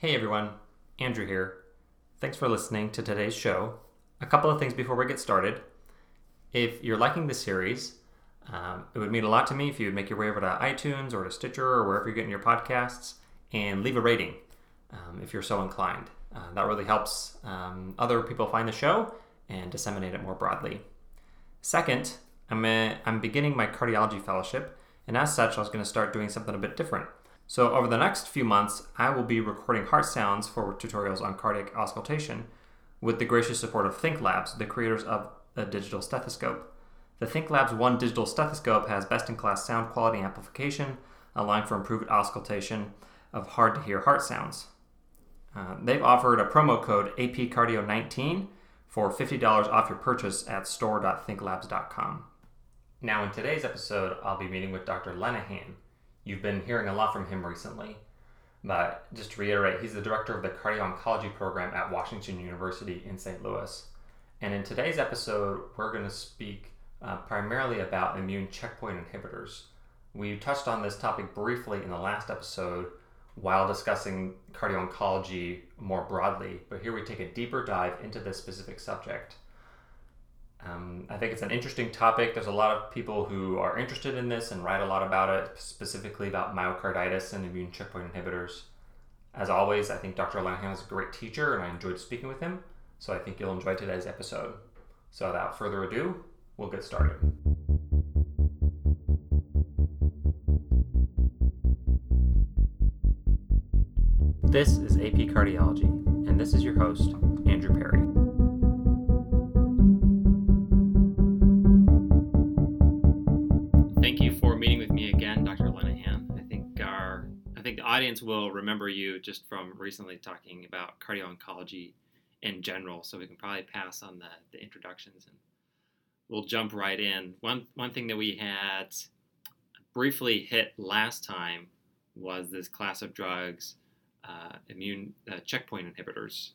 Hey everyone, Andrew here. Thanks for listening to today's show. A couple of things before we get started. If you're liking this series, um, it would mean a lot to me if you would make your way over to iTunes or to Stitcher or wherever you're getting your podcasts and leave a rating um, if you're so inclined. Uh, that really helps um, other people find the show and disseminate it more broadly. Second, I'm, a, I'm beginning my cardiology fellowship, and as such, I was going to start doing something a bit different. So, over the next few months, I will be recording heart sounds for tutorials on cardiac auscultation with the gracious support of Thinklabs, the creators of a digital stethoscope. The Thinklabs One digital stethoscope has best in class sound quality amplification, allowing for improved auscultation of hard to hear heart sounds. Uh, they've offered a promo code APCardio19 for $50 off your purchase at store.thinklabs.com. Now, in today's episode, I'll be meeting with Dr. Lenihan. You've been hearing a lot from him recently, but just to reiterate, he's the director of the cardio oncology program at Washington University in St. Louis. And in today's episode, we're going to speak uh, primarily about immune checkpoint inhibitors. We touched on this topic briefly in the last episode while discussing cardio oncology more broadly, but here we take a deeper dive into this specific subject. I think it's an interesting topic. There's a lot of people who are interested in this and write a lot about it, specifically about myocarditis and immune checkpoint inhibitors. As always, I think Dr. Lenihan is a great teacher and I enjoyed speaking with him, so I think you'll enjoy today's episode. So, without further ado, we'll get started. This is AP Cardiology, and this is your host, Andrew Perry. Audience will remember you just from recently talking about cardio oncology in general, so we can probably pass on the, the introductions and we'll jump right in. One one thing that we had briefly hit last time was this class of drugs, uh, immune uh, checkpoint inhibitors,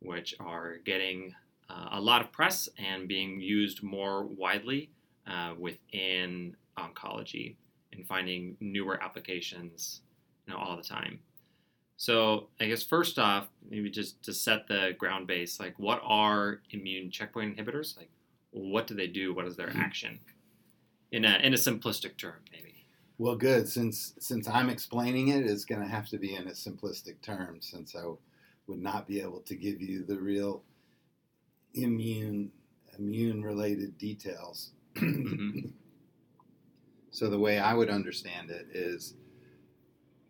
which are getting uh, a lot of press and being used more widely uh, within oncology and finding newer applications you know, all the time. So I guess first off, maybe just to set the ground base, like what are immune checkpoint inhibitors? Like what do they do? What is their action? In a in a simplistic term, maybe. Well, good. Since since I'm explaining it, it's going to have to be in a simplistic term, since I would not be able to give you the real immune immune related details. Mhm. So the way I would understand it is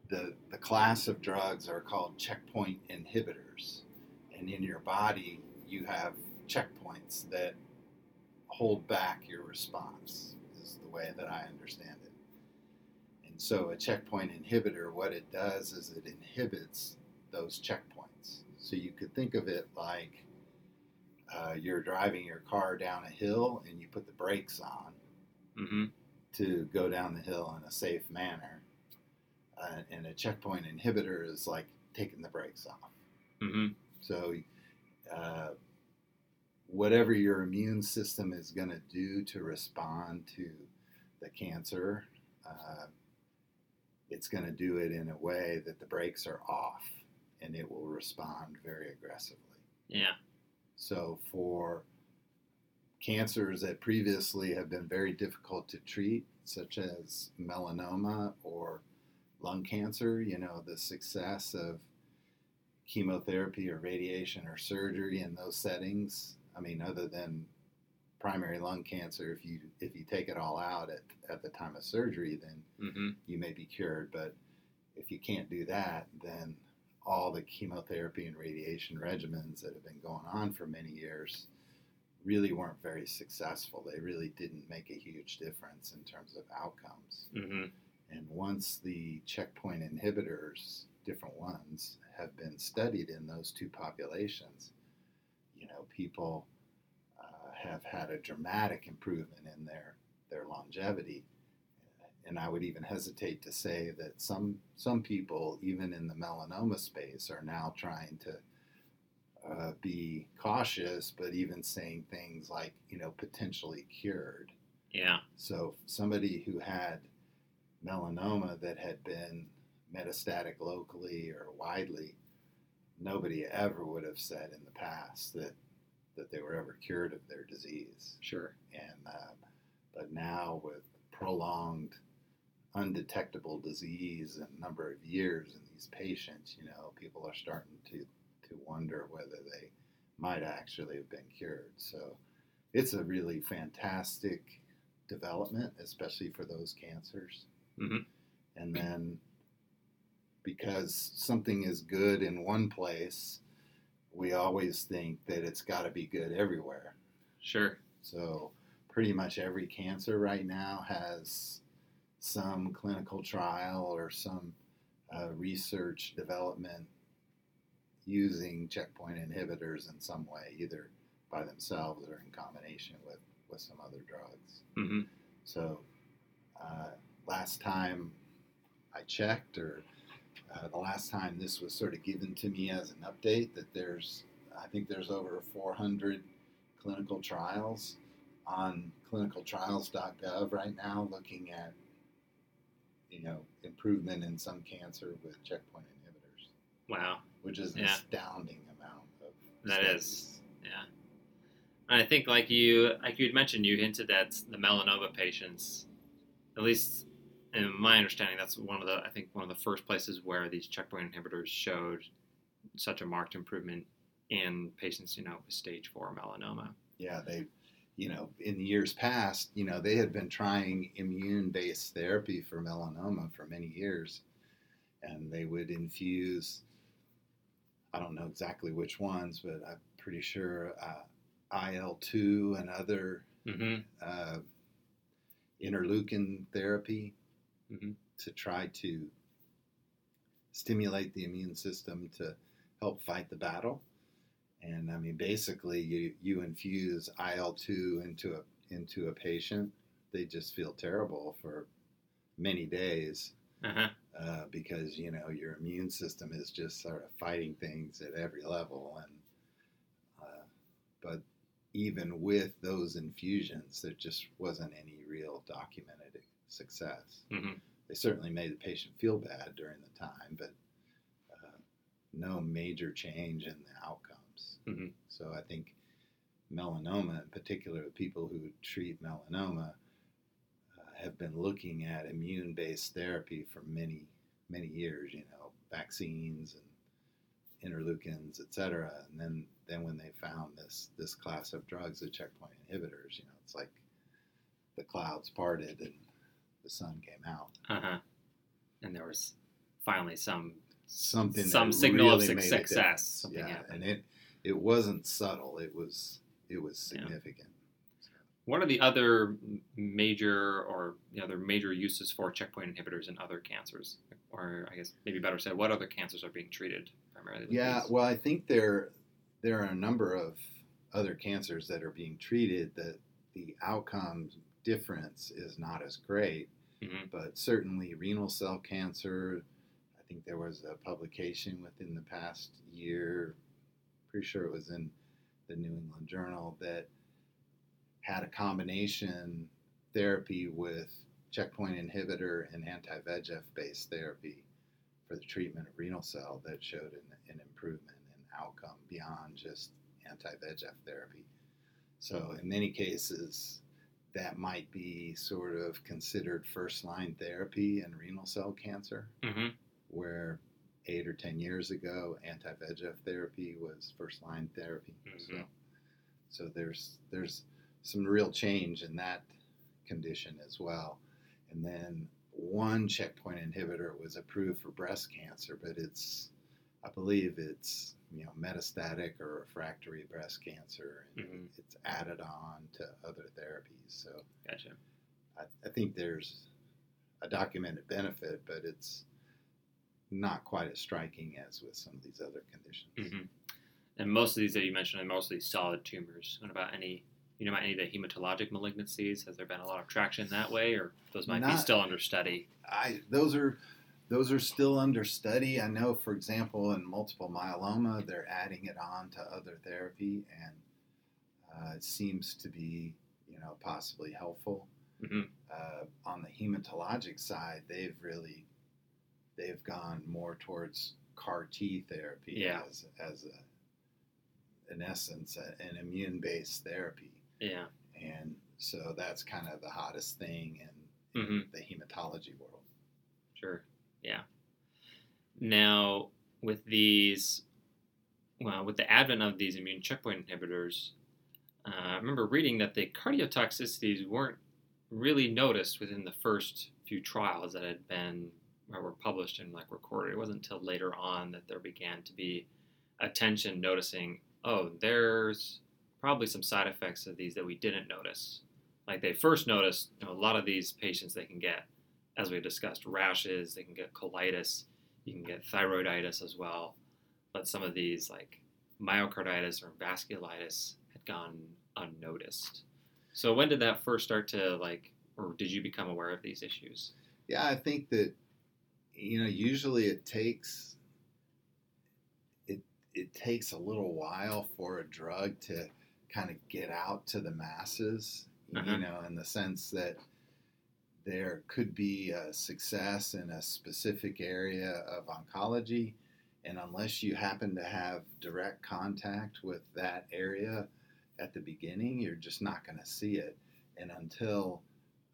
the the class of drugs are called checkpoint inhibitors, and in your body you have checkpoints that hold back your response. Is the way that I understand it. And so a checkpoint inhibitor, what it does is it inhibits those checkpoints. So you could think of it like uh, you're driving your car down a hill and you put the brakes on Mm-hmm. to go down the hill in a safe manner. Uh, and a checkpoint inhibitor is like taking the brakes off. Mm-hmm. So, uh, whatever your immune system is going to do to respond to the cancer, uh, it's going to do it in a way that the brakes are off and it will respond very aggressively. Yeah. So, for cancers that previously have been very difficult to treat, such as melanoma or lung cancer, you know, the success of chemotherapy or radiation or surgery in those settings, I mean, other than primary lung cancer, if you if you take it all out at, at the time of surgery, then Mm-hmm. you may be cured. But if you can't do that, then all the chemotherapy and radiation regimens that have been going on for many years really weren't very successful. They really didn't make a huge difference in terms of outcomes. Mm-hmm. And once the checkpoint inhibitors, different ones, have been studied in those two populations, you know, people uh, have had a dramatic improvement in their, their longevity. And I would even hesitate to say that some some people, even in the melanoma space, are now trying to uh, be cautious, but even saying things like, you know, potentially cured. Yeah. So somebody who had melanoma that had been metastatic locally or widely, nobody ever would have said in the past that that they were ever cured of their disease. Sure. And uh, but now with prolonged undetectable disease and number of years in these patients, you know, people are starting to to wonder whether they might actually have been cured. So it's a really fantastic development, especially for those cancers. Mhm. And then because something is good in one place, we always think that it's got to be good everywhere. Sure. So pretty much every cancer right now has some clinical trial or some uh, research development using checkpoint inhibitors in some way, either by themselves or in combination with, with some other drugs. hmm So uh, last time I checked, or uh, the last time this was sort of given to me as an update, that there's, I think there's over 400 clinical trials on clinicaltrials.gov right now looking at, you know, improvement in some cancer with checkpoint inhibitors, Wow. which is an Yeah. astounding amount of That studies. is. Yeah. And I think, like you, like you had mentioned, you hinted at the melanoma patients. At least, in my understanding, that's one of the, I think, one of the first places where these checkpoint inhibitors showed such a marked improvement in patients, you know, with stage four melanoma. yeah, they, you know, in the years past, you know, they had been trying immune based therapy for melanoma for many years. And they would infuse, I don't know exactly which ones, but I'm pretty sure uh, IL 2 and other Mm-hmm. uh, interleukin therapy Mhm. to try to stimulate the immune system to help fight the battle. And I mean, basically, you, you infuse IL two into a into a patient, they just feel terrible for many days Uh-huh. uh, because you know your immune system is just sort of fighting things at every level and uh, but even with those infusions there just wasn't any real documented success. Hmm they certainly made the patient feel bad during the time but uh, no major change in the outcomes. Mhm. so i think melanoma in particular the people who treat melanoma uh, have been looking at immune-based therapy for many many years you know vaccines and interleukins et cetera. And then then when they found this this class of drugs the checkpoint inhibitors you know it's like the clouds parted and the sun came out Uh-huh. And there was finally some something some signal of really a success. Something yeah happened. and it it wasn't subtle it was it was Yeah. significant What are the other major or the other major uses for checkpoint inhibitors in other cancers? Or I guess maybe better said, what other cancers are being treated primarily Yeah, these? well, I think there there are a number of other cancers that are being treated that the outcome difference is not as great, Mhm. but certainly renal cell cancer. I think there was a publication within the past year, pretty sure it was in the New England Journal, that had a combination therapy with checkpoint inhibitor and anti VEGF based therapy for the treatment of renal cell that showed an, an improvement in outcome beyond just anti VEGF therapy. So, in many cases, that might be sort of considered first line therapy in renal cell cancer, Mhm. where eight or ten years ago, anti VEGF therapy was first line therapy. So, Mhm. so there's there's some real change in that condition as well. And then one checkpoint inhibitor was approved for breast cancer, but it's I believe it's you know metastatic or refractory breast cancer, and Mhm. it's added on to other therapies. So Gotcha. I, I think there's a documented benefit, but it's not quite as striking as with some of these other conditions. hmm And most of these that you mentioned are mostly solid tumors. What about any? You know about any of the hematologic malignancies? Has there been a lot of traction that way, or those might be still under study? I those are those are still under study. I know, for example, in multiple myeloma, they're adding it on to other therapy, and uh, it seems to be you know possibly helpful. Mhm. Uh, on the hematologic side, they've really they've gone more towards CAR T therapy Yeah. as as a, in essence a, an immune based therapy, Yeah. and so that's kind of the hottest thing in, in hmm the hematology world. Sure. Yeah. Now, with these, well, with the advent of these immune checkpoint inhibitors, uh, I remember reading that the cardiotoxicities weren't really noticed within the first few trials that had been or were published and like recorded. It wasn't until later on that there began to be attention noticing, oh, there's probably some side effects of these that we didn't notice. Like they first noticed, you know, a lot of these patients they can get as we discussed, rashes, they can get colitis, you can get thyroiditis as well. But some of these, like myocarditis or vasculitis, had gone unnoticed. So when did that first start to like, or did you become aware of these issues? Yeah, I think that you know usually it takes it it takes a little while for a drug to kind of get out to the masses. Uh-huh. You know, in the sense that there could be a success in a specific area of oncology, and unless you happen to have direct contact with that area at the beginning, you're just not going to see it. And until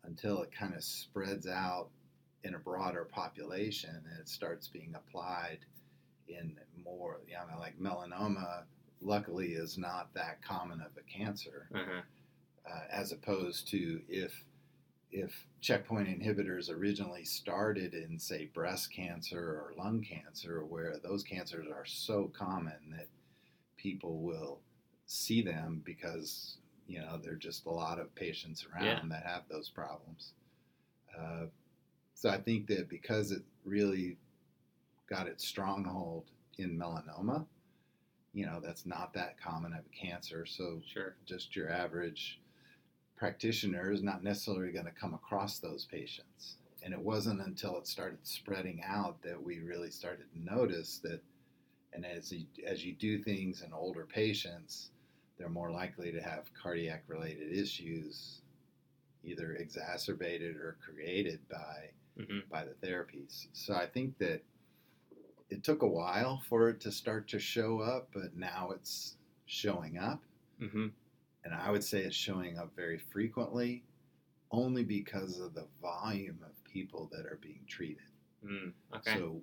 until it kind of spreads out in a broader population and it starts being applied in more, you know, like melanoma, luckily is not that common of a cancer, Uh-huh. uh, as opposed to if if checkpoint inhibitors originally started in say breast cancer or lung cancer, where those cancers are so common that people will see them because you know there are just a lot of patients around Yeah. that have those problems. Uh, so I think that because it really got its stronghold in melanoma, you know that's not that common of a cancer. So Sure. just your average practitioner is not necessarily going to come across those patients. And it wasn't until it started spreading out that we really started to notice that. And as you, as you do things in older patients, they're more likely to have cardiac related issues, either exacerbated or created by hmm by the therapies. So I think that it took a while for it to start to show up, but now it's showing up hmm and I would say it's showing up very frequently, only because of the volume of people that are being treated. Mm. Okay. So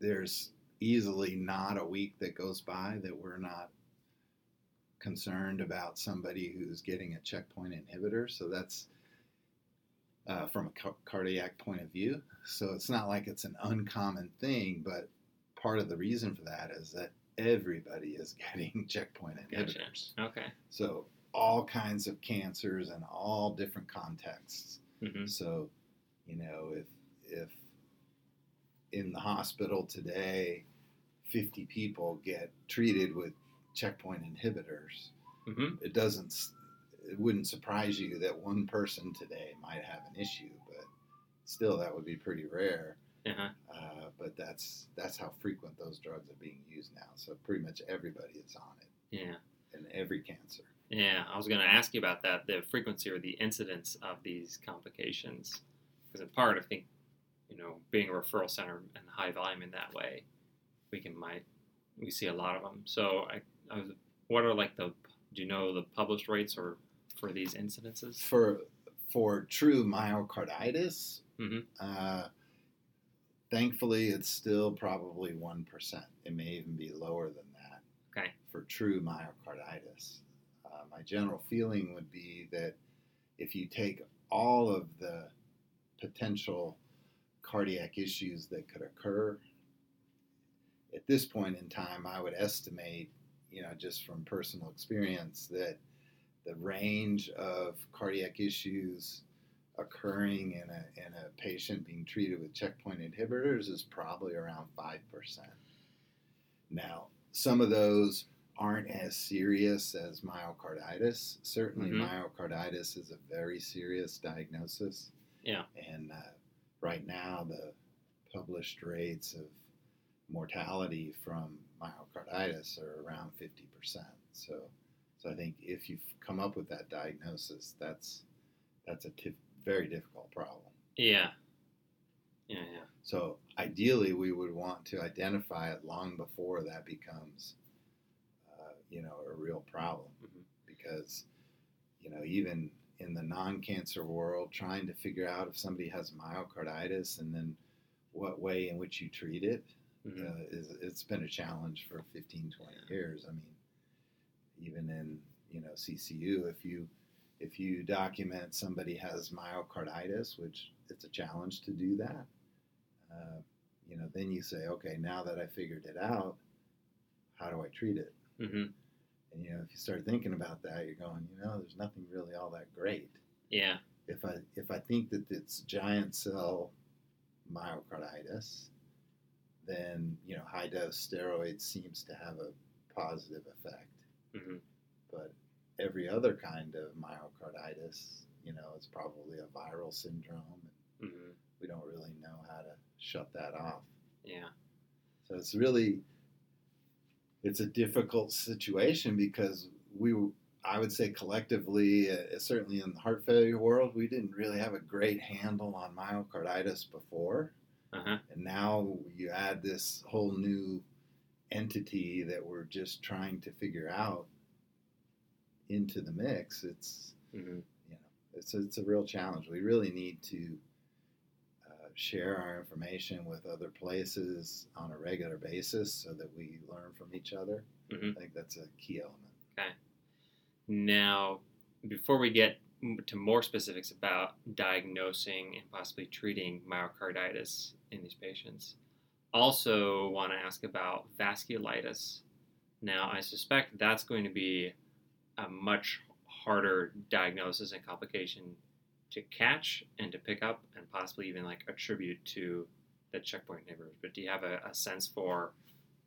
there's easily not a week that goes by that we're not concerned about somebody who's getting a checkpoint inhibitor. So that's uh, from a ca- cardiac point of view. So it's not like it's an uncommon thing, but part of the reason for that is that everybody is getting checkpoint Gotcha. inhibitors. okay. So all kinds of cancers and all different contexts. hmm So, you know, if if in the hospital today, 50 people get treated with checkpoint inhibitors, hmm it doesn't it wouldn't surprise you that one person today might have an issue, but still that would be pretty rare. Uh-huh. Uh, but that's that's how frequent those drugs are being used now. So pretty much everybody is on it Yeah. in every cancer. Yeah, I was going to ask you about that, the frequency or the incidence of these complications. Because in part, I think, you know, being a referral center and high volume in that way, we can might we see a lot of them. So, I, I was, what are like the do you know the published rates or for these incidences? for for true myocarditis, Mhm. uh, thankfully it's still probably one percent. It may even be lower than that. Okay. For true myocarditis, my general feeling would be that if you take all of the potential cardiac issues that could occur at this point in time, I would estimate, you know, just from personal experience, that the range of cardiac issues occurring in a, in a patient being treated with checkpoint inhibitors is probably around 5%. Now, some of those aren't as serious as myocarditis. Certainly, Mhm. myocarditis is a very serious diagnosis. Yeah. And uh, right now, the published rates of mortality from myocarditis are around 50%. So, so I think if you've come up with that diagnosis, that's that's a tif- very difficult problem. Yeah. Yeah, yeah. So ideally, we would want to identify it long before that becomes, you know, a real problem. Mhm. Because, you know, even in the non-cancer world, trying to figure out if somebody has myocarditis and then what way in which you treat it Mhm. uh, is it's been a challenge for 15, 20 years. I mean, even in you know CCU, if you if you document somebody has myocarditis, which it's a challenge to do that, uh, you know, then you say, okay, now that I figured it out, how do I treat it? Mhm. And you know, if you start thinking about that, you're going, you know, there's nothing really all that great. Yeah. If I if I think that it's giant cell myocarditis, then you know high dose steroids seems to have a positive effect. Mhm. But every other kind of myocarditis, you know, it's probably a viral syndrome. and Mhm. We don't really know how to shut that off. Yeah. So it's really it's a difficult situation because we I would say collectively uh, certainly in the heart failure world we didn't really have a great handle on myocarditis before Uh huh. and now you add this whole new entity that we're just trying to figure out into the mix it's Mhm. you know it's it's a real challenge we really need to share our information with other places on a regular basis so that we learn from each other Mhm. i think that's a key element Okay. Now, before we get to more specifics about diagnosing and possibly treating myocarditis in these patients, also want to ask about vasculitis. Now, I suspect that's going to be a much harder diagnosis and complication to catch and to pick up and possibly even like attribute to the checkpoint inhibitors. But do you have a, a sense for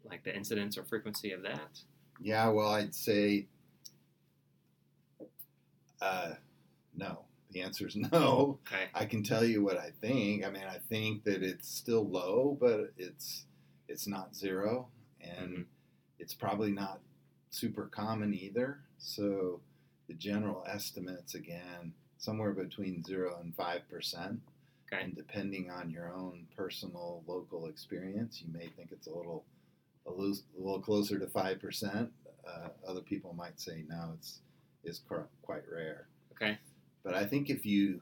like the incidence or frequency of that? yeah well i'd say uh, no the answer is no Okay. I can tell you what I think. I mean, I think that it's still low, but it's it's not zero, and Mhm. it's probably not super common either. So the general estimates again somewhere between zero and five percent, Okay. and depending on your own personal local experience, you may think it's a little a little, a little closer to five percent. Uh, other people might say no, it's is quite rare. Okay. But I think if you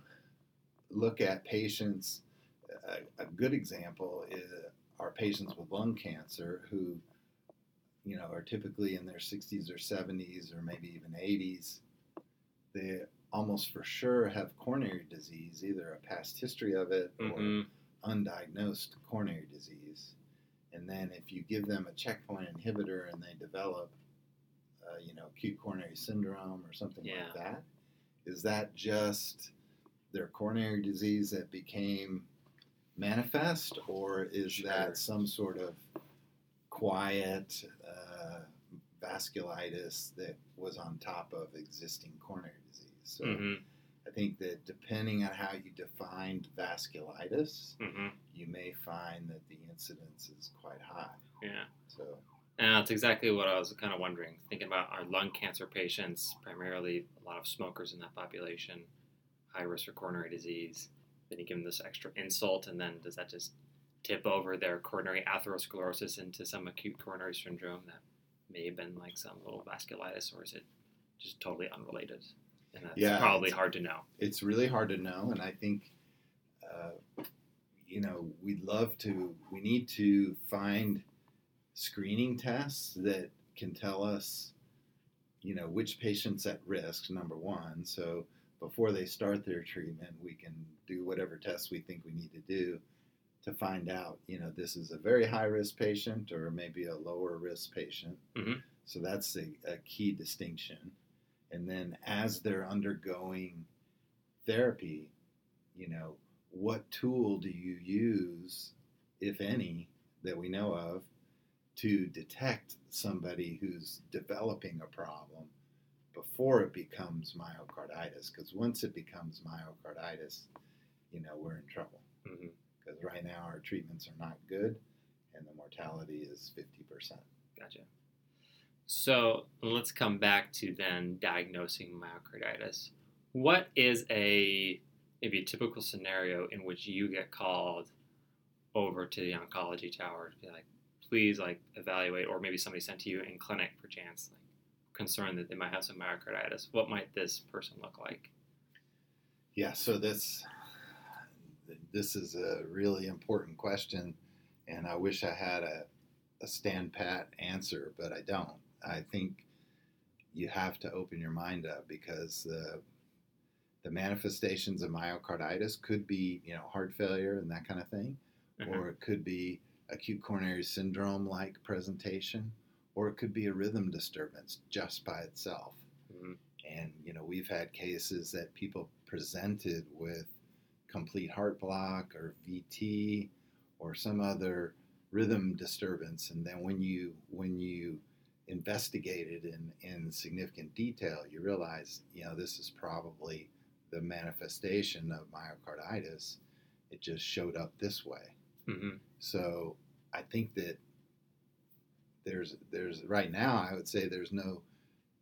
look at patients, a, a good example is are patients with lung cancer who, you know, are typically in their 60s or 70s or maybe even 80s. They almost for sure have coronary disease, either a past history of it or Mhm. undiagnosed coronary disease. And then if you give them a checkpoint inhibitor and they develop, uh, you know, acute coronary syndrome or something Yeah. like that, is that just their coronary disease that became manifest, or is Sure. that some sort of quiet uh, vasculitis that was on top of existing coronary disease? So Mhm. I think that depending on how you defined vasculitis, Mhm. you may find that the incidence is quite high. Yeah. So And that's exactly what I was kind of wondering. Thinking about our lung cancer patients, primarily a lot of smokers in that population, high risk for coronary disease. Then you give them this extra insult, and then does that just tip over their coronary atherosclerosis into some acute coronary syndrome that may have been like some little vasculitis, or is it just totally unrelated? And that's Yeah, probably hard to know. it's really hard to know, and I think, uh, you know, we'd love to. We need to find screening tests that can tell us, you know, which patients at risk. Number one, so before they start their treatment, we can do whatever tests we think we need to do to find out, you know, this is a very high risk patient or maybe a lower risk patient. Mhm. So that's a, a key distinction. And then as they're undergoing therapy, you know, what tool do you use, if any, that we know of, to detect somebody who's developing a problem before it becomes myocarditis? Because once it becomes myocarditis, you know, we're in trouble. Mm-hmm. Because right now our treatments are not good, and the mortality is 50%. Gotcha. So let's come back to then diagnosing myocarditis. What is a maybe a typical scenario in which you get called over to the oncology tower to be like, please like evaluate, or maybe somebody sent to you in clinic perchance, like concerned that they might have some myocarditis. What might this person look like? Yeah, so this this is a really important question, and I wish I had a, a stand pat answer, but I don't. I think you have to open your mind up because the the manifestations of myocarditis could be, you know, heart failure and that kind of thing, Uh-huh. or it could be acute coronary syndrome like presentation, or it could be a rhythm disturbance just by itself. Mhm. And you know, we've had cases that people presented with complete heart block or VT or some other rhythm disturbance, and then when you when you investigate it in, in significant detail, you realize, you know, this is probably the manifestation of myocarditis. It just showed up this way. hmm So I think that there's there's right now I would say there's no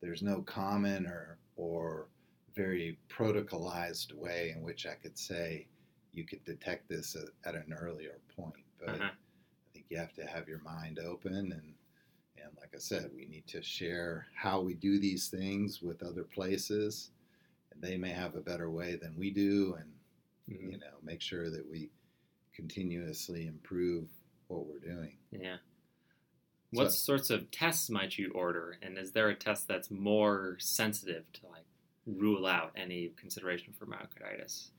there's no common or or very protocolized way in which I could say you could detect this at, at an earlier point. But Uh-huh. I think you have to have your mind open and and like I said, we need to share how we do these things with other places. And they may have a better way than we do and Mhm. you know, make sure that we continuously improve what we're doing. Yeah. What sorts of tests might you order, and is there a test that's more sensitive to like rule out any consideration for myocarditis?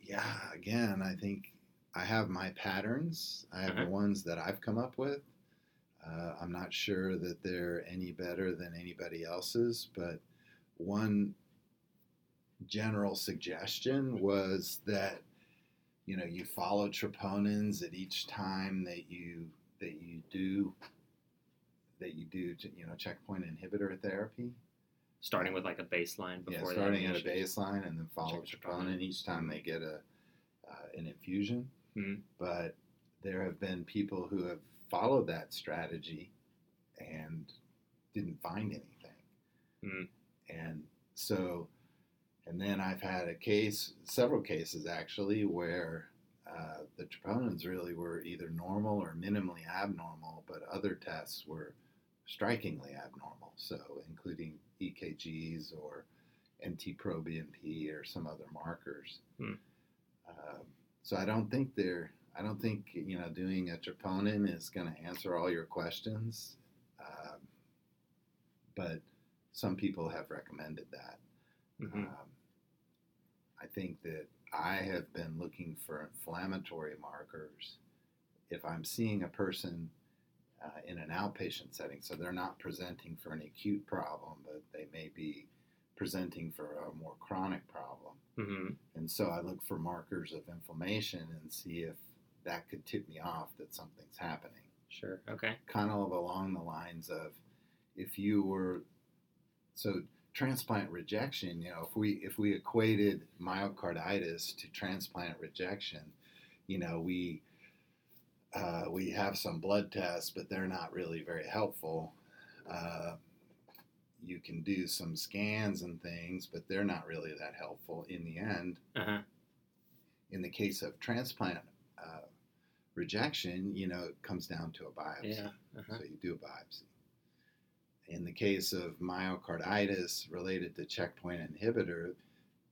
Yeah, again, I think I have my patterns. I have Uh-huh. the ones that I've come up with. Uh, I'm not sure that they're any better than anybody else's, but one general suggestion was that you know you follow troponins at each time that you that you do that you do you know checkpoint inhibitor therapy. Starting with like a baseline before the starting at a baseline and then follow troponin each time they get a uh, an infusion. Mhm. But there have been people who have followed that strategy and didn't find anything. Mm. And so, and then I've had a case, several cases actually, where uh, the troponins really were either normal or minimally abnormal, but other tests were strikingly abnormal. So, including EKGs or NT-proBNP or some other markers. Um, so I don't think they're. I don't think you know doing a troponin is going to answer all your questions, um, but some people have recommended that. Mhm. Um, I think that I have been looking for inflammatory markers. If I'm seeing a person uh, in an outpatient setting, so they're not presenting for an acute problem, but they may be presenting for a more chronic problem. Mhm. And so I look for markers of inflammation and see if that could tip me off that something's happening Sure. Okay. kind of along the lines of if you were so transplant rejection you know if we if we equated myocarditis to transplant rejection you know we uh, we have some blood tests but they're not really very helpful uh, you can do some scans and things but they're not really that helpful in the end Uh huh. in the case of transplant uh, rejection you know it comes down to a biopsy Yeah. Uh-huh. so you do a biopsy. In the case of myocarditis related to checkpoint inhibitor,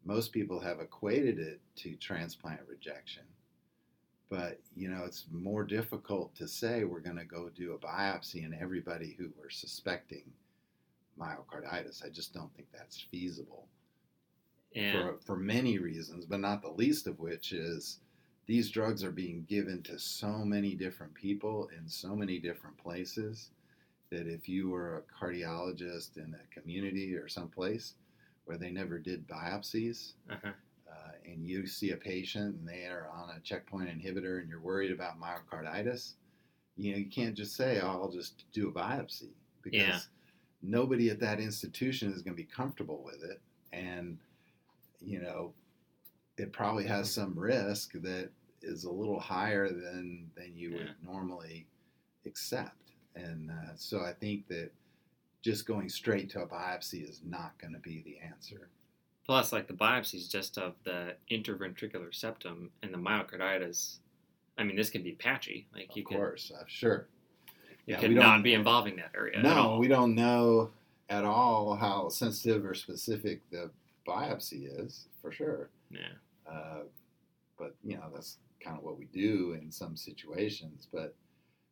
most people have equated it to transplant rejection. But you know, it's more difficult to say we're going to go do a biopsy in everybody who we're suspecting myocarditis. I just don't think that's feasible And for, for many reasons, but not the least of which is these drugs are being given to so many different people in so many different places that if you were a cardiologist in a community or someplace where they never did biopsies uh-huh. uh, and you see a patient and they are on a checkpoint inhibitor and you're worried about myocarditis, you know, you can't just say, oh, I'll just do a biopsy because Yeah. nobody at that institution is going to be comfortable with it. And, you know, it probably has some risk that is a little higher than, than you would normally accept. And uh, so I think that just going straight to a biopsy is not going to be the answer. Plus, like the biopsies just of the interventricular septum and the myocarditis I mean, this can be patchy. Like you of course, uh, sure. you Yeah, could don't- be involving that area. No, we don't know at all how sensitive or specific the biopsy is, for sure. Yeah. Uh, but you know that's kind of what we do in some situations. But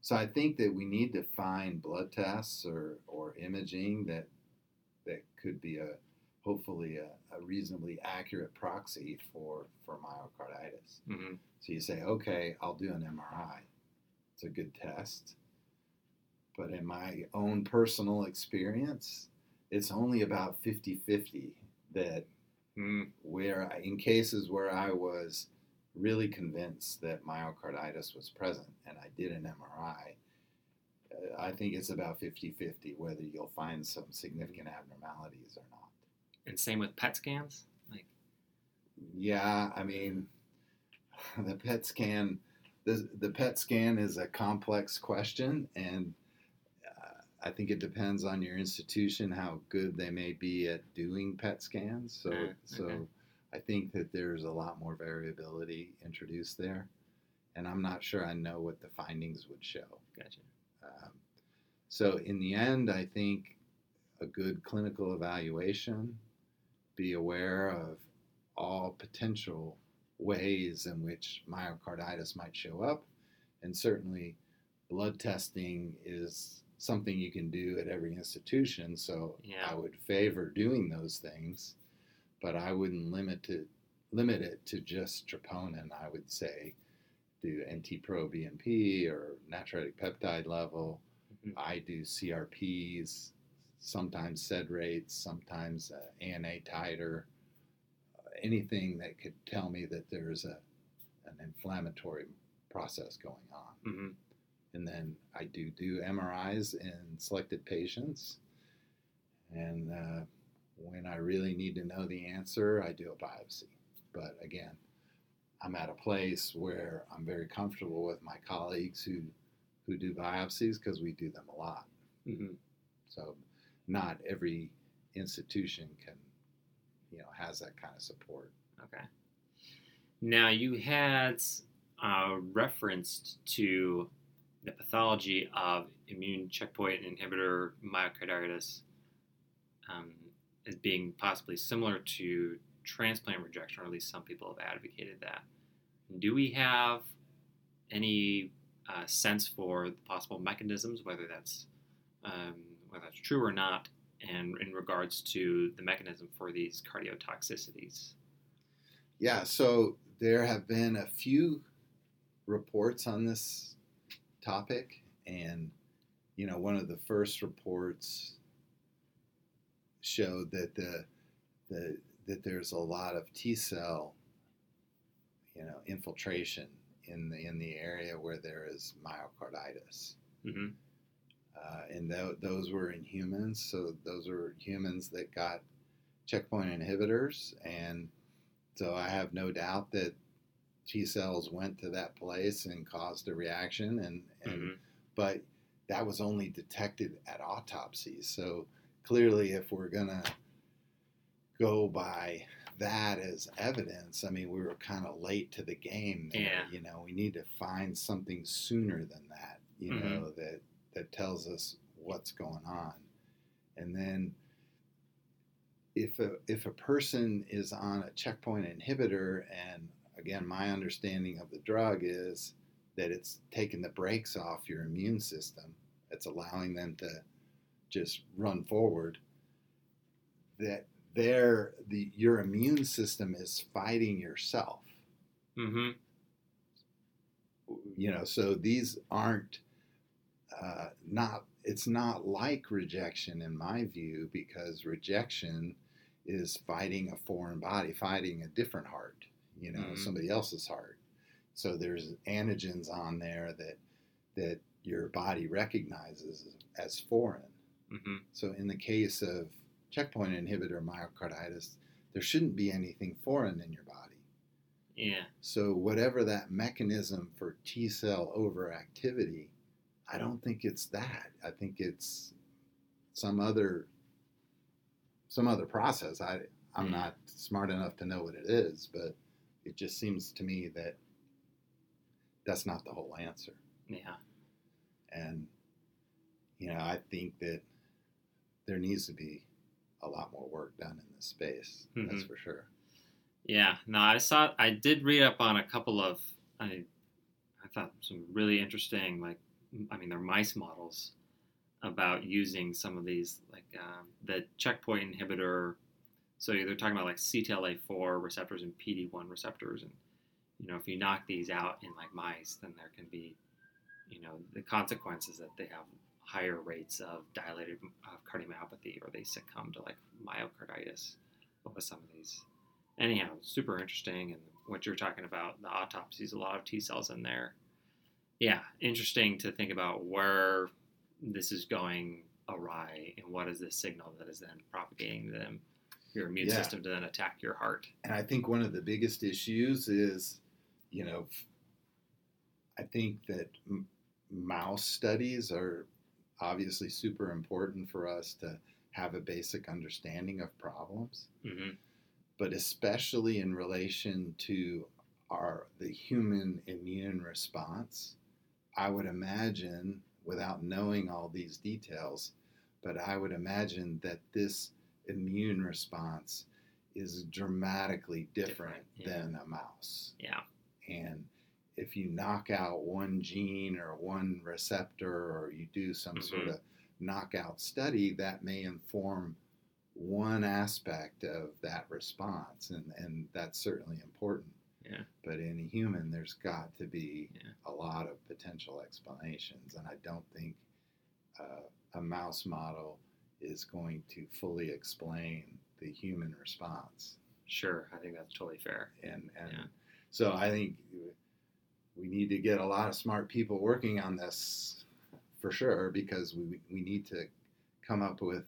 so I think that we need to find blood tests or, or imaging that that could be a hopefully a, a reasonably accurate proxy for for myocarditis. hmm So you say, okay, I'll do an MRI. It's a good test. But in my own personal experience, it's only about 50 50 that mm where I, in cases where I was really convinced that myocarditis was present and I did an MRI, uh, I think it's about 50 50 whether you'll find some significant abnormalities or not. And same with PET scans. Like, Yeah, I mean, the PET scan, the, the PET scan is a complex question, and uh, I think it depends on your institution how good they may be at doing PET scans. So, so okay. I think that there's a lot more variability introduced there, and I'm not sure I know what the findings would show. gotcha. Um, so in the end, I think a good clinical evaluation, be aware of all potential ways in which myocarditis might show up, and certainly blood testing is something you can do at every institution. So Yeah. I would favor doing those things, but I wouldn't limit it limit it to just troponin. I would say do NT-proBNP or natriuretic peptide level. Mhm. I do CRPs, sometimes SED rates, sometimes uh, ANA titer, uh, anything that could tell me that there's a an inflammatory process going on. hmm And then I do do MRIs in selected patients. And uh, when I really need to know the answer, I do a biopsy. But again, I'm at a place where I'm very comfortable with my colleagues who, who do biopsies because we do them a lot. hmm So not every institution can, you know, has that kind of support. Okay. Now you had uh, referenced to the pathology of immune checkpoint inhibitor myocarditis um, as being possibly similar to transplant rejection, or at least some people have advocated that. Do we have any uh, sense for the possible mechanisms, whether that's um, whether that's true or not, and in regards to the mechanism for these cardiotoxicities? Yeah, so there have been a few reports on this topic, and you know, one of the first reports showed that the the that there's a lot of T cell, you know, infiltration in the in the area where there is myocarditis. hmm Uh, and tho- those were in humans. So those were humans that got checkpoint inhibitors. And so I have no doubt that T cells went to that place and caused a reaction. And, and Mhm. but that was only detected at autopsy. So clearly, if we're gonna go by that as evidence, I mean, we were kind of late to the game. There. Yeah. You know, we need to find something sooner than that. You Mhm. know, that that tells us what's going on, and then if a if a person is on a checkpoint inhibitor, and again, my understanding of the drug is that it's taking the brakes off your immune system. It's allowing them to just run forward. That there, the your immune system is fighting yourself. Mhm. You know, so these aren't uh, not. It's not like rejection in my view because rejection is fighting a foreign body, fighting a different heart. You know, Mhm. somebody else's heart. So there's antigens on there that that your body recognizes as foreign. Hmm So in the case of checkpoint inhibitor myocarditis, there shouldn't be anything foreign in your body. Yeah. So whatever that mechanism for T cell overactivity, I don't think it's that. I think it's some other some other process. I I'm Yeah. not smart enough to know what it is, but it just seems to me that that's not the whole answer. Yeah. And you know, I think that there needs to be a lot more work done in this space. That's Mhm. for sure. Yeah, no, I saw. I did read up on a couple of. I, I thought some really interesting, like, I mean, they're mice models about using some of these, like um, the checkpoint inhibitor. So they're talking about like CTLA4 receptors and PD1 receptors, and you know, if you knock these out in like mice, then there can be, you know, the consequences that they have higher rates of dilated of cardiomyopathy, or they succumb to like myocarditis with some of these anyhow, super interesting. And what you're talking about, the autopsies, a lot of T cells in there. Yeah, interesting to think about where this is going awry and what is this signal that is then propagating them, your immune Yeah. system to then attack your heart. And I think one of the biggest issues is, you know, I think that m- mouse studies are obviously super important for us to have a basic understanding of problems, hmm but especially in relation to our the human immune response. I would imagine, without knowing all these details, but I would imagine that this immune response is dramatically different, Different, yeah. than a mouse. Yeah. And if you knock out one gene or one receptor, or you do some sort Mhm. of knockout study, that may inform one aspect of that response, and, and that's certainly important. Yeah. But in a human, there's got to be Yeah. a lot of potential explanations, and I don't think uh, a mouse model is going to fully explain the human response. Sure, I think that's totally fair. And and Yeah. so I think we need to get a lot of smart people working on this for sure because we we need to come up with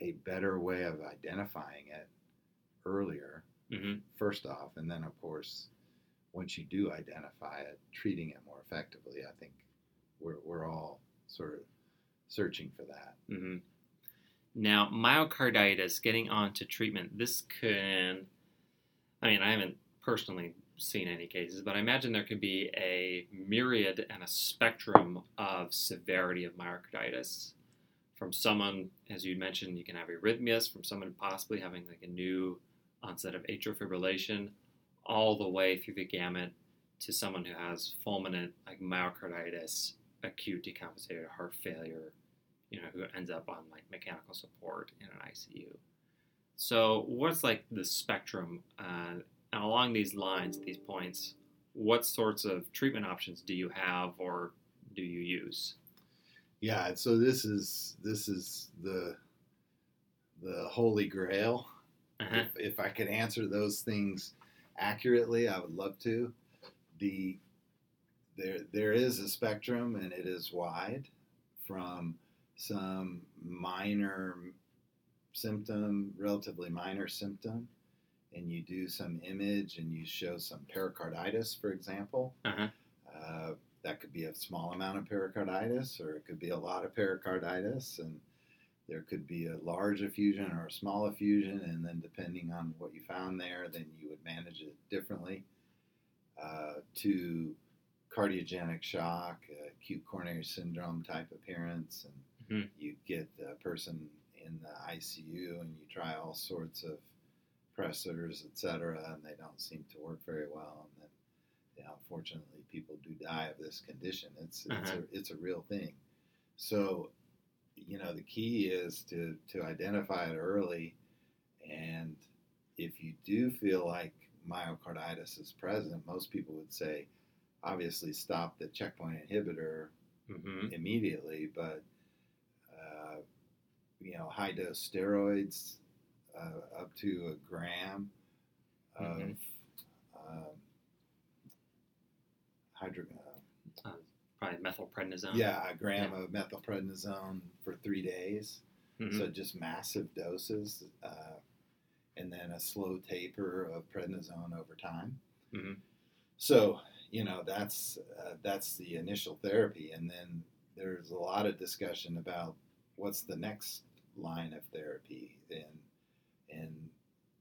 a better way of identifying it earlier hmm first off, and then of course, once you do identify it, treating it more effectively. I think we're we're all sort of searching for that. hmm Now, myocarditis, getting on to treatment, this can, I mean, I haven't personally seen any cases, but I imagine there could be a myriad and a spectrum of severity of myocarditis. From someone, as you mentioned, you can have arrhythmias, from someone possibly having like a new onset of atrial fibrillation, all the way through the gamut to someone who has fulminant like myocarditis, acute decompensated heart failure, you know, who ends up on like mechanical support in an ICU. So, what's like the spectrum? Uh, and along these lines, these points, what sorts of treatment options do you have or do you use? Yeah, so this is this is the the holy grail. Uh-huh. If, if I could answer those things accurately, I would love to. The there there is a spectrum and it is wide from some minor symptom, relatively minor symptom, and you do some image and you show some pericarditis, for example. Uh-huh. Uh, that could be a small amount of pericarditis, or it could be a lot of pericarditis, and there could be a large effusion or a small effusion, and then depending on what you found there, then you would manage it differently. Uh, to cardiogenic shock, acute coronary syndrome type appearance, and Mhm. you get the person in the ICU, and you try all sorts of pressors, etc., and they don't seem to work very well, and then you know, unfortunately, people do die of this condition. It's it's Uh-huh. a it's a real thing. So, you know, the key is to to identify it early, and if you do feel like myocarditis is present, most people would say, obviously, stop the checkpoint inhibitor hmm immediately, but uh, you know, high dose steroids uh, up to a gram of Mhm. um, hydro. Uh, Probably methylprednisone. yeah, a gram of methylprednisone for three days. Mhm. So just massive doses, uh, and then a slow taper of prednisone over time. Mhm. So you know that's uh, that's the initial therapy, and then there's a lot of discussion about what's the next line of therapy, and and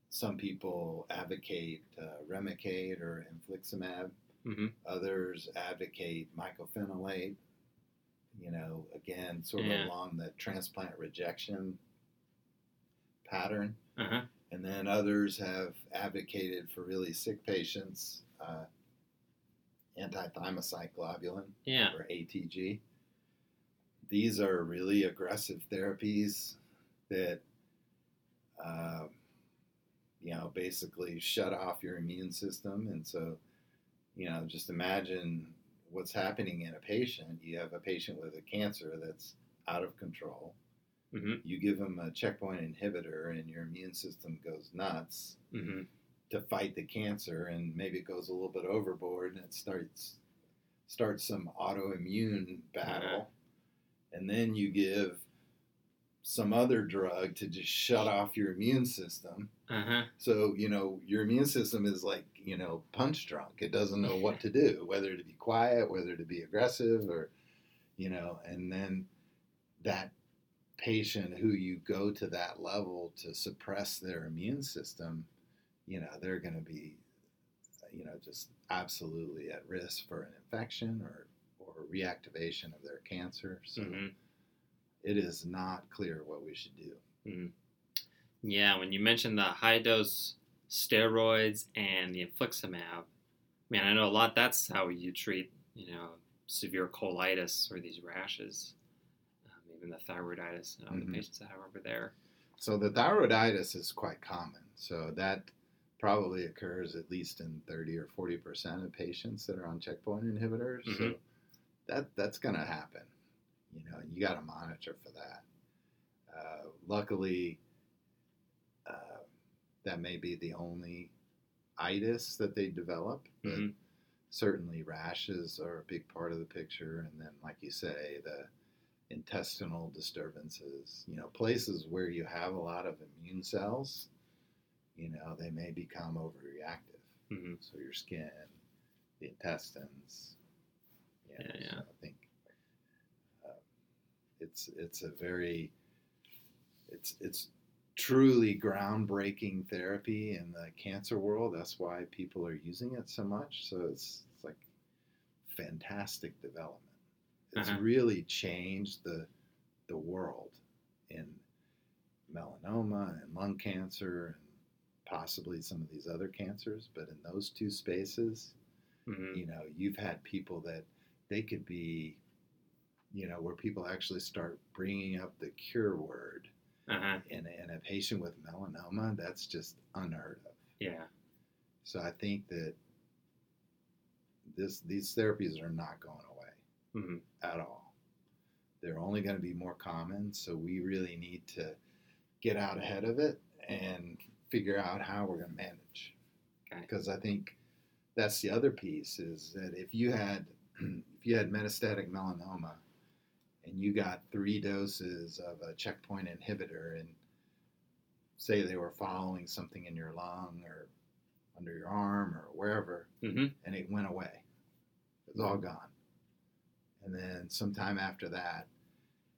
some people advocate uh, Remicade or infliximab Mm-hmm. Others advocate mycophenolate. You know, again, sort Yeah. of along the transplant rejection pattern. Uh huh. And then others have advocated for really sick patients uh, anti-thymocyte globulin Yeah. or ATG. These are really aggressive therapies that, uh, you know, basically shut off your immune system. And so, you know, just imagine what's happening in a patient. You have a patient with a cancer that's out of control. Mm-hmm. You give them a checkpoint inhibitor, and your immune system goes nuts Mm-hmm. to fight the cancer and maybe it goes a little bit overboard and it starts starts some autoimmune battle and then you give some other drug to just shut off your immune system Uh huh. so you know your immune system is like you know punch drunk it doesn't know what to do whether to be quiet whether to be aggressive or you know and then that patient who you go to that level to suppress their immune system you know they're going to be you know just absolutely at risk for an infection or or reactivation of their cancer so Mm-hmm. It is not clear what we should do Yeah, when you mentioned the high dose steroids and the infliximab, man, I know a lot. That's how you treat, you know, severe colitis or these rashes, um, even the thyroiditis. Know, Mhm. The patients that have over there. So the thyroiditis is quite common. So that probably occurs at least in 30 or 40 percent of patients that are on checkpoint inhibitors. So Mhm. that that's going to happen. You know, you got to monitor for that. Uh, luckily, uh, that may be the only itis that they develop, but Mhm. certainly rashes are a big part of the picture. And then, like you say, the intestinal disturbances, you know, places where you have a lot of immune cells, you know, they may become overreactive. Mhm. So your skin, the intestines, you know, Yeah, yeah. So I think it's it's a very it's it's truly groundbreaking therapy in the cancer world. That's why people are using it so much. So it's, it's like fantastic development. It's Uh-huh. really changed the the world in melanoma and lung cancer and possibly some of these other cancers. But in those two spaces, Mhm. you know, you've had people that they could be, you know, where people actually start bringing up the cure word Uh-huh. in, in a patient with melanoma, that's just unheard of. Yeah. So I think that this these therapies are not going away Mhm. at all. They're only going to be more common, so we really need to get out ahead of it and figure out how we're going to manage. Okay. Because I think that's the other piece is that if you had if you had metastatic melanoma and you got three doses of a checkpoint inhibitor and say they were following something in your lung or under your arm or wherever Mhm. and it went away. It was all gone. And then sometime after that,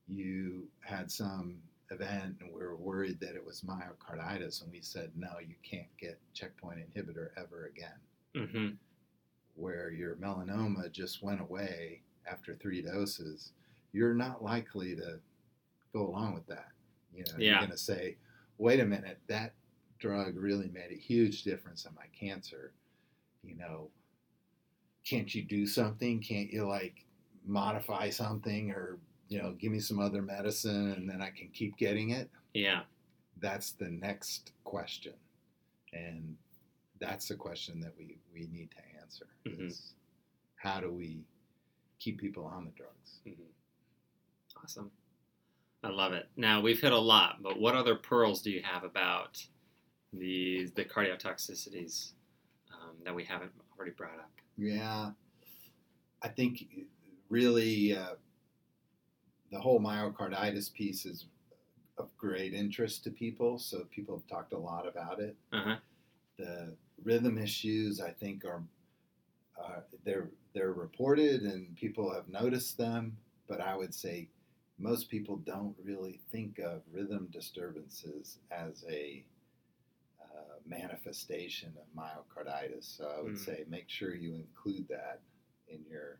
you had some event and we were worried that it was myocarditis, and we said, no, you can't get checkpoint inhibitor ever again. Mhm. Where your melanoma just went away after three doses, you're not likely to go along with that. You know, Yeah. you're going to say, wait a minute, that drug really made a huge difference in my cancer. You know, can't you do something? Can't you like modify something or, you know, give me some other medicine and then I can keep getting it? Yeah. That's the next question. And that's the question that we, we need to answer Mhm. is how do we keep people on the drugs? Mhm. Awesome. I love it. Now we've hit a lot, but what other pearls do you have about these the cardiotoxicities um, that we haven't already brought up? Yeah, I think really uh, the whole myocarditis piece is of great interest to people. So people have talked a lot about it. Uh huh. The rhythm issues, I think, are uh, they're they're reported and people have noticed them. But I would say most people don't really think of rhythm disturbances as a uh, manifestation of myocarditis. So I would Mm. say make sure you include that in your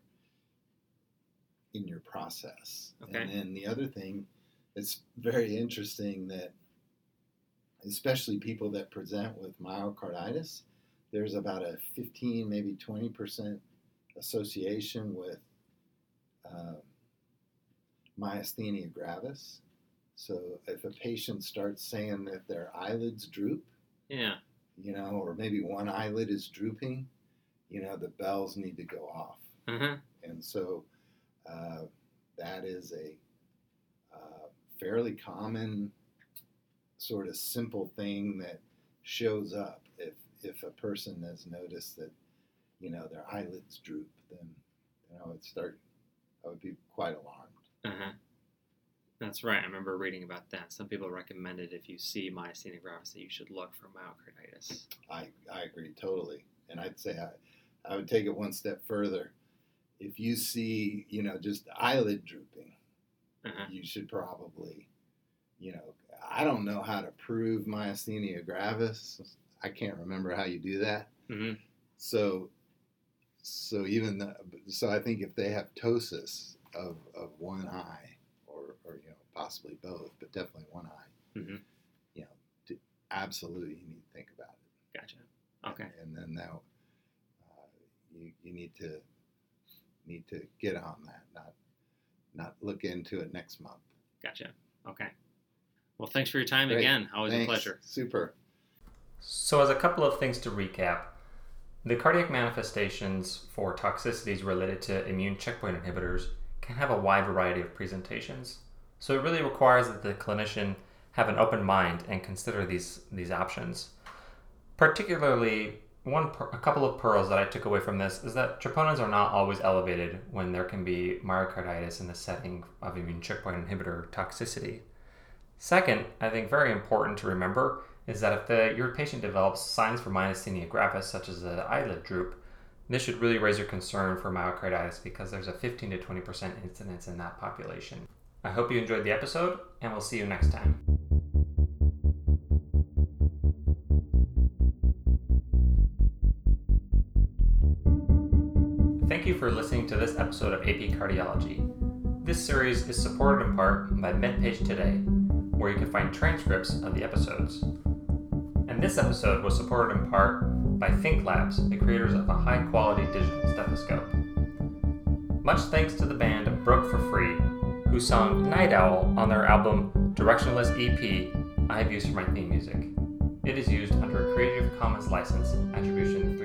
in your process. Okay. And then the other thing, it's very interesting that especially people that present with myocarditis, there's about a 15, maybe 20 percent association with uh, myasthenia gravis. So if a patient starts saying that their eyelids droop, Yeah. you know, or maybe one eyelid is drooping, you know, the bells need to go off. Uh-huh. And so uh, that is a uh, fairly common, sort of simple thing that shows up if if a person has noticed that you know their eyelids droop, then you know it start. I would be quite alarmed. Uh-huh. That's right. I remember reading about that. Some people recommended if you see myasthenia gravis that you should look for myocarditis. I, I agree totally. And I'd say I, I would take it one step further. If you see, you know, just eyelid drooping, Uh-huh. you should probably, you know, I don't know how to prove myasthenia gravis. I can't remember how you do that. hmm So, so even the, so, I think if they have ptosis of, of one eye, or, or you know, possibly both, but definitely one eye, Mhm. you know, to, absolutely you need to think about it. Gotcha. Okay. And then now, uh, you you need to need to get on that, not not look into it next month. Gotcha. Okay. Well, thanks for your time Great. again. Always Thanks. a pleasure. Super. So, as a couple of things to recap, the cardiac manifestations for toxicities related to immune checkpoint inhibitors can have a wide variety of presentations. So, it really requires that the clinician have an open mind and consider these these options. Particularly, one a couple of pearls that I took away from this is that troponins are not always elevated when there can be myocarditis in the setting of immune checkpoint inhibitor toxicity. Second, I think very important to remember is that if the, your patient develops signs for myasthenia gravis, such as the eyelid droop, this should really raise your concern for myocarditis because there's a 15 to 20% incidence in that population. I hope you enjoyed the episode, and we'll see you next time. Thank you for listening to this episode of AP Cardiology. This series is supported in part by MedPage Today, where you can find transcripts of the episodes. And this episode was supported in part by Thinklabs, the creators of a high quality digital stethoscope. Much thanks to the band Broke for Free, who sung Night Owl on their album Directionless EP I have used for my theme music. It is used under a Creative Commons license, Attribution